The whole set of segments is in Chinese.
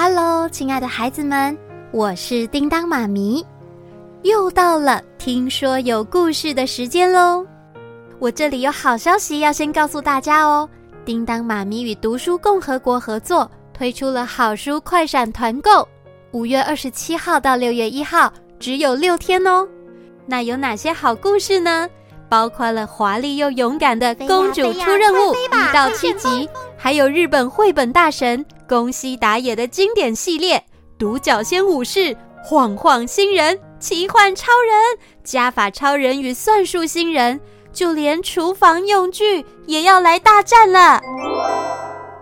Hello，亲爱的孩子们，我是叮当妈咪，又到了听说有故事的时间喽。我这里有好消息要先告诉大家哦，叮当妈咪与读书共和国合作推出了好书快闪团购，五月二十七号到六月一号，只有六天哦。那有哪些好故事呢？包括了华丽又勇敢的公主出任务一到七集，还有日本绘本大神宫西达也的经典系列《独角仙武士》、《晃晃星人》、《奇幻超人》、《加法超人与算术新人》，就连厨房用具也要来大战了！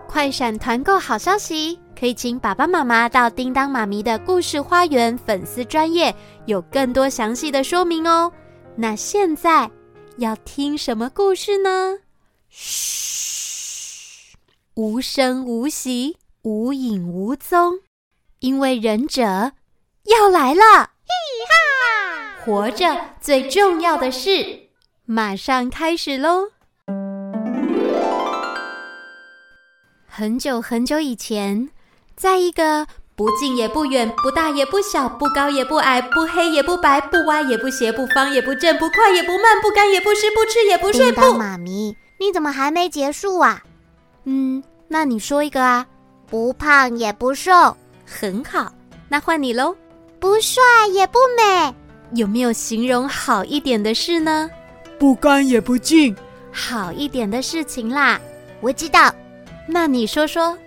快闪团购好消息，可以请爸爸妈妈到叮当妈咪的故事花园粉丝专页，有更多详细的说明哦。那现在。要听什么故事呢？嘘，无声无息，无影无踪，因为忍者要来了！嘿哈！活着最重要的事，马上开始喽！很久很久以前，在一个……不近也不远，不大也不小，不高也不矮，不黑也不白，不歪也不斜，不方也不正，不快也不慢，不干也不湿，不吃也不睡。不，妈咪，你怎么还没结束啊？嗯，那你说一个啊。不胖也不瘦，很好。那换你喽。不帅也不美，有没有形容好一点的事呢？不干也不净，好一点的事情啦。我知道。那你说说。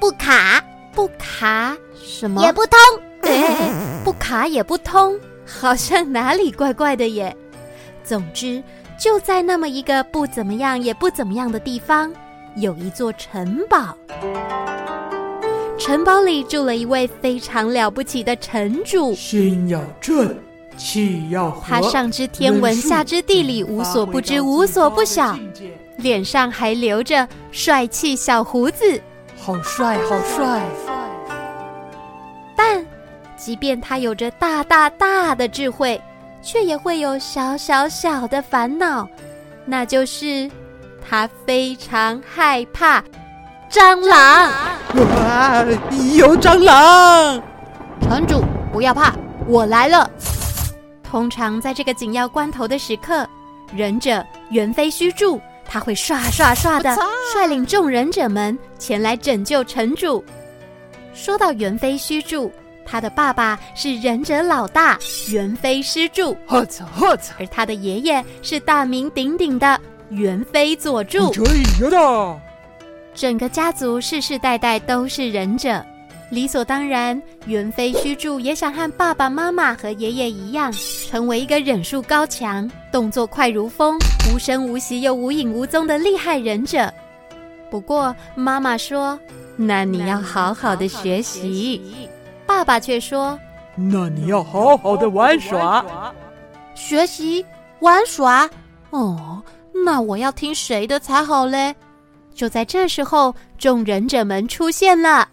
不卡。不卡什么也不通，哎，不卡也不通，好像哪里怪怪的耶。总之，就在那么一个不怎么样也不怎么样的地方，有一座城堡。城堡里住了一位非常了不起的城主，心要正，气要和。他上知天文，下知地理，无所不知，无所不晓，脸上还留着帅气小胡子。好帅，好帅！但，即便他有着大大大的智慧，却也会有小小小的烦恼，那就是他非常害怕蟑螂。哇，有蟑螂！城主不要怕，我来了。通常在这个紧要关头的时刻，忍者猿飞须助。他会唰唰唰的率领众忍者们前来拯救城主。说到猿飞须助，他的爸爸是忍者老大猿飞师助，而他的爷爷是大名鼎鼎的猿飞佐助。整个家族世世代代都是忍者。理所当然，猿飞须助也想和爸爸妈妈和爷爷一样，成为一个忍术高强、动作快如风、无声无息又无影无踪的厉害忍者。不过妈妈说：“那你要好好的学习。”爸爸却说：“那你要好好的玩耍。”学习玩耍？哦，那我要听谁的才好嘞？就在这时候，众忍者们出现了。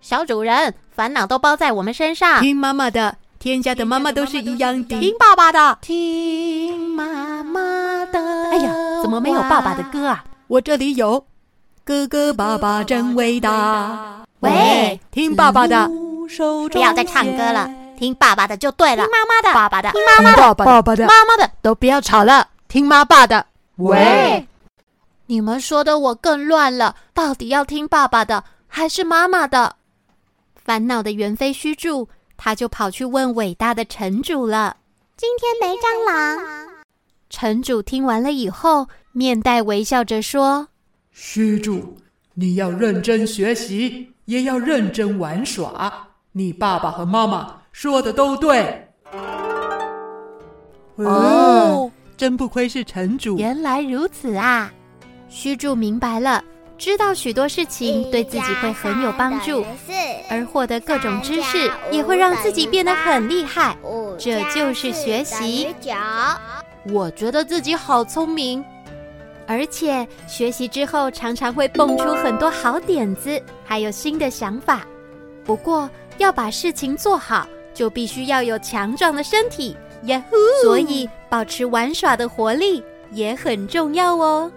小主人，烦恼都包在我们身上。听妈妈的，天下的妈妈都是一样的。听爸爸的，听妈妈的。哎呀，怎么没有爸爸的歌啊？我这里有，哥哥爸爸真伟大。喂，听爸爸的，不要再唱歌了，听爸爸的就对了。听妈妈的，爸爸的，听妈妈的，爸爸的，妈妈的，都不要吵了，听妈爸的。喂，你们说的我更乱了，到底要听爸爸的还是妈妈的？烦恼的猿飞须助，他就跑去问伟大的城主了。今天没蟑螂。城主听完了以后，面带微笑着说：“虚助，你要认真学习，也要认真玩耍。你爸爸和妈妈说的都对。”哦，真不愧是城主。原来如此啊！须助明白了。知道许多事情对自己会很有帮助，而获得各种知识也会让自己变得很厉害。这就是学习。我觉得自己好聪明，而且学习之后常常会蹦出很多好点子，还有新的想法。不过要把事情做好，就必须要有强壮的身体。呀呼！所以保持玩耍的活力也很重要哦。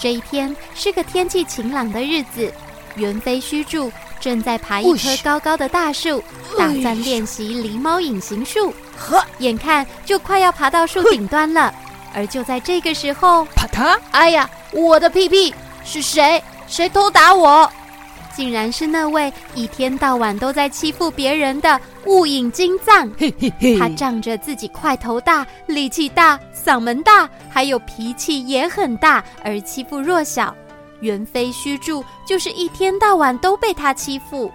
这一天是个天气晴朗的日子，猿飞虚助正在爬一棵高高的大树，打算练习狸猫隐形术。眼看就快要爬到树顶端了，而就在这个时候，啪嗒！哎呀，我的屁屁！是谁？谁偷打我？竟然是那位一天到晚都在欺负别人的雾隐金藏。嘿嘿嘿，他仗着自己块头大、力气大、嗓门大，还有脾气也很大，而欺负弱小。猿飞须助就是一天到晚都被他欺负。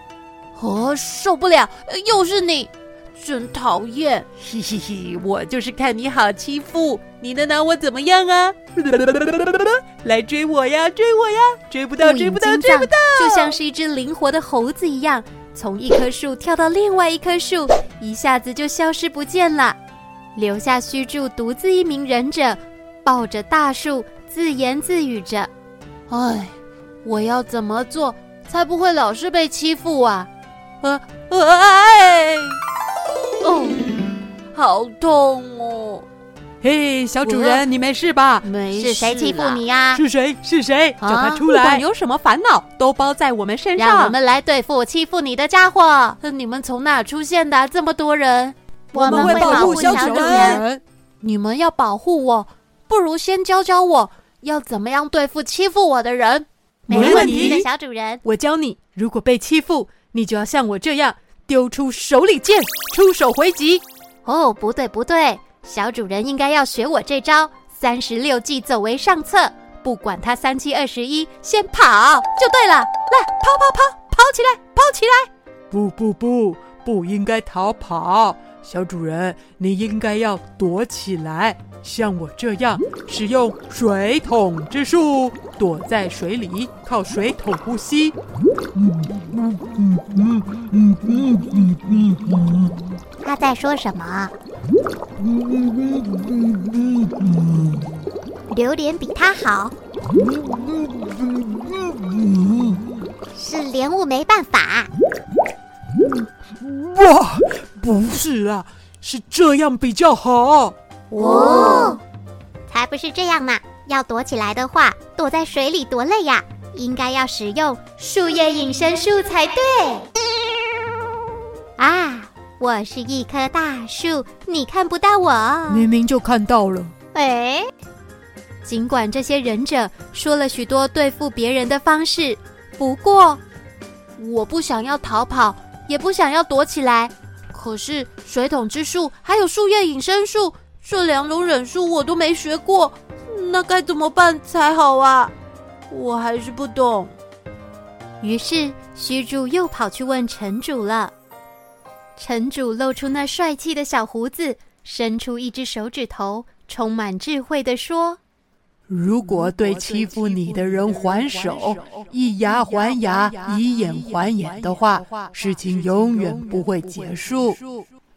哦，受不了！又是你，真讨厌！嘿嘿嘿，我就是看你好欺负，你能拿我怎么样啊？来追我呀，追我呀！追不到，追不到，追不到！就像是一只灵活的猴子一样，从一棵树跳到另外一棵树，一下子就消失不见了，留下须助独自一名忍者，抱着大树，自言自语着：“哎，我要怎么做才不会老是被欺负啊？”啊，哎，哦，好痛哦！嘿，小主人，你没事吧？没事。是谁欺负你呀？是谁？是谁？叫他出来！不管有什么烦恼，都包在我们身上。让我们来对付欺负你的家伙。你们从哪出现的？这么多人？我们会保护小主人。你们要保护我，不如先教教我要怎么样对付欺负我的人。没问题，小主人。我教你，如果被欺负，你就要像我这样丢出手里剑，出手回击。哦，不对不对，小主人应该要学我这招三十六计，走为上策。不管他三七二十一，先跑就对了。来，跑跑跑，跑起来，跑起来！不不不，不应该逃跑。小主人，你应该要躲起来，像我这样使用水桶之术，躲在水里，靠水桶呼吸。他在说什么？榴莲比他好，是莲雾没办法。哇！不是啊，是这样比较好。哦，才不是这样呢！要躲起来的话，躲在水里多累呀！应该要使用树叶隐身术才对。啊，我是一棵大树，你看不到我。明明就看到了。哎，尽管这些忍者说了许多对付别人的方式，不过我不想要逃跑，也不想要躲起来。可是水桶之术还有树叶隐身术这两种忍术我都没学过，那该怎么办才好啊？我还是不懂。于是虚竹又跑去问城主了。城主露出那帅气的小胡子，伸出一只手指头，充满智慧地说。如果对欺负你的人还手，以牙还牙，以眼还眼的话，事情永远不会结束。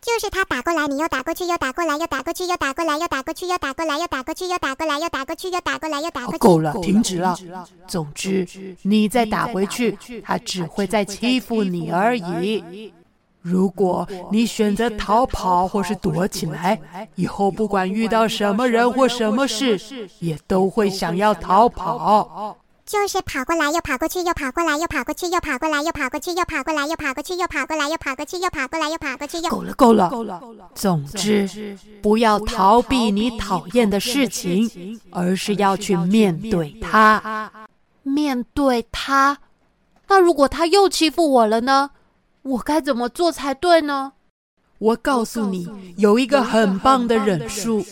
就是他打过来，你又打过去，又打过来，又打过去，又打过来，又打过去，又打过来，又打过去，又打过来，又打过去，又打过来，又打过去。够了，停止了。总之，你再打回去，他只会再欺负你而已。如果你选择逃跑或是躲起来，以后不管遇到什么人或什么事，也都会想要逃跑。就是跑过来又跑过去，又跑过来又跑过去，又跑过来又跑过去，又跑过来又跑过去，又跑过来又跑过去，又跑过来又跑过去。够了，够了，够了。总之，不要逃避你讨厌的事情，而是要去面对它。面对它？那如果他又欺负我了呢？我该怎么做才对呢？我告诉你，有一个很棒的忍术，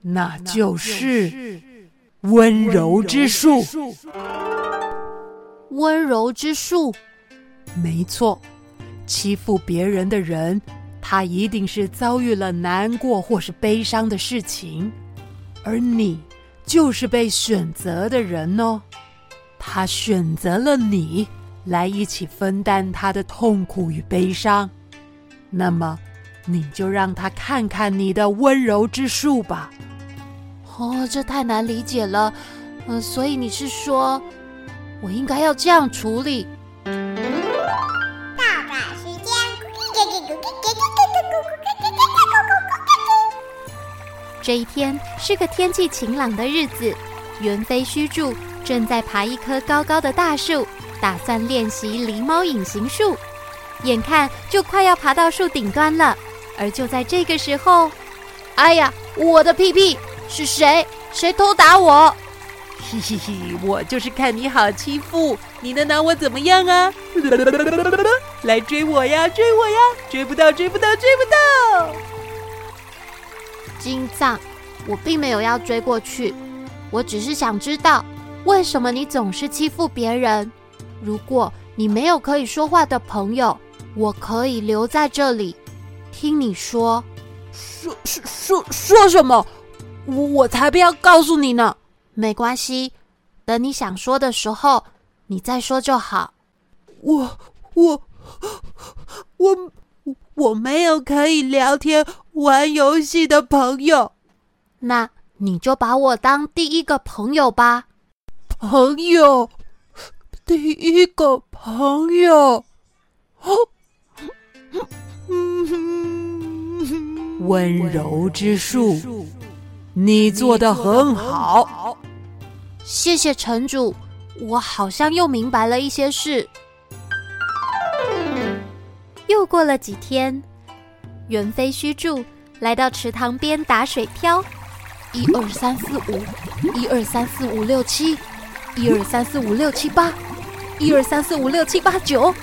那就是温柔之术。温柔之术，没错。欺负别人的人，他一定是遭遇了难过或是悲伤的事情，而你就是被选择的人哦。他选择了你。来一起分担他的痛苦与悲伤，那么你就让他看看你的温柔之术吧。哦，这太难理解了。嗯、呃，所以你是说，我应该要这样处理？倒转时间。这一天是个天气晴朗的日子，云飞虚助正在爬一棵高高的大树。打算练习狸猫隐形术，眼看就快要爬到树顶端了。而就在这个时候，哎呀，我的屁屁是谁？谁偷打我？嘿嘿嘿，我就是看你好欺负，你能拿我怎么样啊？来追我呀，追我呀！追不到，追不到，追不到！金藏，我并没有要追过去，我只是想知道，为什么你总是欺负别人？如果你没有可以说话的朋友，我可以留在这里。听你说，说说说说什么？我我才不要告诉你呢！没关系，等你想说的时候，你再说就好。我我我我没有可以聊天玩游戏的朋友，那你就把我当第一个朋友吧。朋友，第一个朋友。哦温柔之术，你做的很好。谢谢城主，我好像又明白了一些事。又过了几天，猿飞虚住来到池塘边打水漂。一二三四五，一二三四五六七，一二三四五六七八，一二三四五六七八九，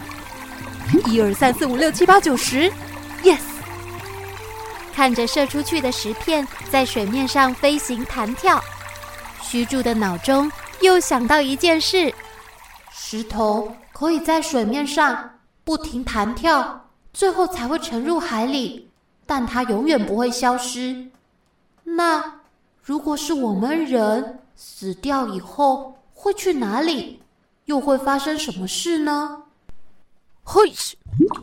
一二三四五六七八九十。Yes！看着射出去的石片在水面上飞行弹跳，须助的脑中又想到一件事：石头可以在水面上不停弹跳，最后才会沉入海里，但它永远不会消失。那如果是我们人死掉以后会去哪里？又会发生什么事呢？嘿！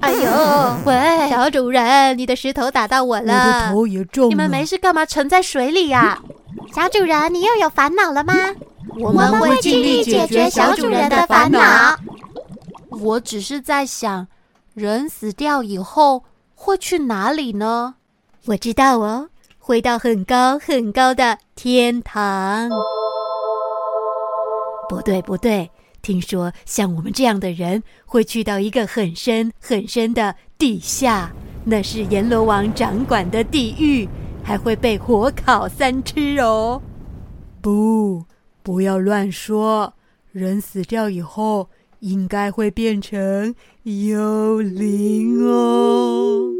哎呦，喂，小主人，你的石头打到我了，我的头也中了。你们没事干嘛沉在水里呀？小主人，你又有烦恼了吗？我们会尽力解决小主人的烦恼。我只是在想，人死掉以后会去哪里呢？我知道哦，会到很高很高的天堂。不对，不对。听说像我们这样的人会去到一个很深很深的地下，那是阎罗王掌管的地狱，还会被火烤三吃哦。不，不要乱说。人死掉以后，应该会变成幽灵哦。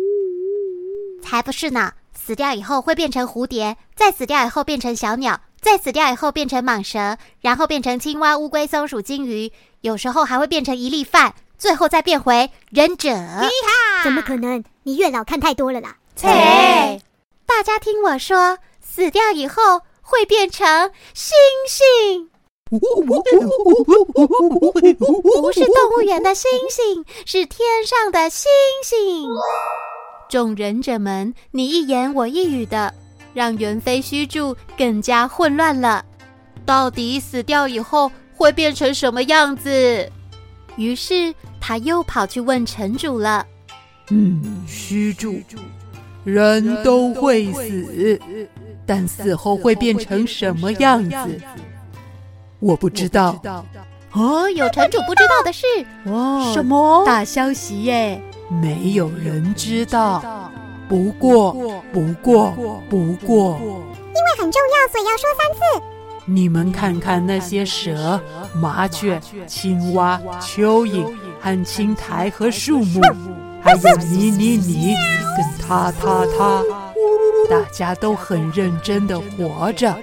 才不是呢！死掉以后会变成蝴蝶，再死掉以后变成小鸟。再死掉以后变成蟒蛇，然后变成青蛙、乌龟、松鼠、金鱼，有时候还会变成一粒饭，最后再变回忍者。厉害！怎么可能？你月老看太多了啦！切！大家听我说，死掉以后会变成星星。不是动物园的星星，是天上的星星。众忍者们，你一言我一语的。让猿飞虚住更加混乱了，到底死掉以后会变成什么样子？于是他又跑去问城主了。嗯，虚住，人都会死，但死后会变成什么样子？我不知道。哦，有城主不知道的事。哇，什么大消息耶？没有人知道。不过，不过，不过，因为很重要，所以要说三次。你们看看那些蛇、麻雀、青蛙、蚯蚓和青苔和树木，还有你、你、你跟他、他、他，大家都很认真的活着。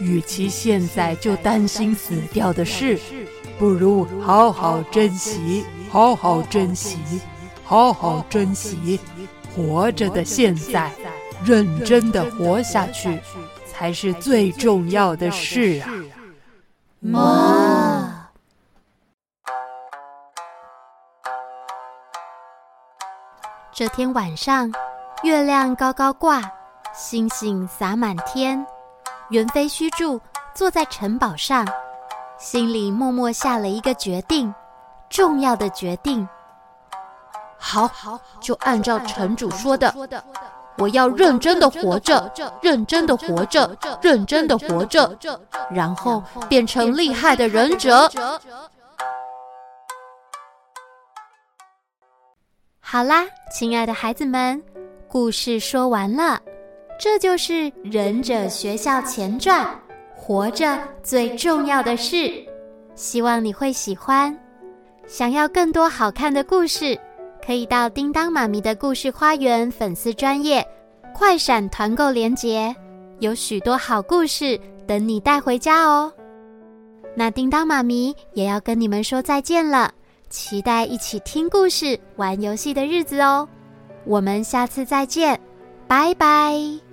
与其现在就担心死掉的事，不如好好珍惜，好好珍惜，好好珍惜。活着的现在，认真的活下去，才是最重要的事啊！妈，这天晚上，月亮高高挂，星星洒满天。云飞虚住坐在城堡上，心里默默下了一个决定，重要的决定。好好，就按照城主说的，我要认真的活着，认真的活着，认真的活着，然后变成厉害的忍者。好啦，亲爱的孩子们，故事说完了，这就是忍者学校前传，活着最重要的事，希望你会喜欢，想要更多好看的故事。可以到叮当妈咪的故事花园粉丝专业快闪团购连接，有许多好故事等你带回家哦。那叮当妈咪也要跟你们说再见了，期待一起听故事、玩游戏的日子哦。我们下次再见，拜拜。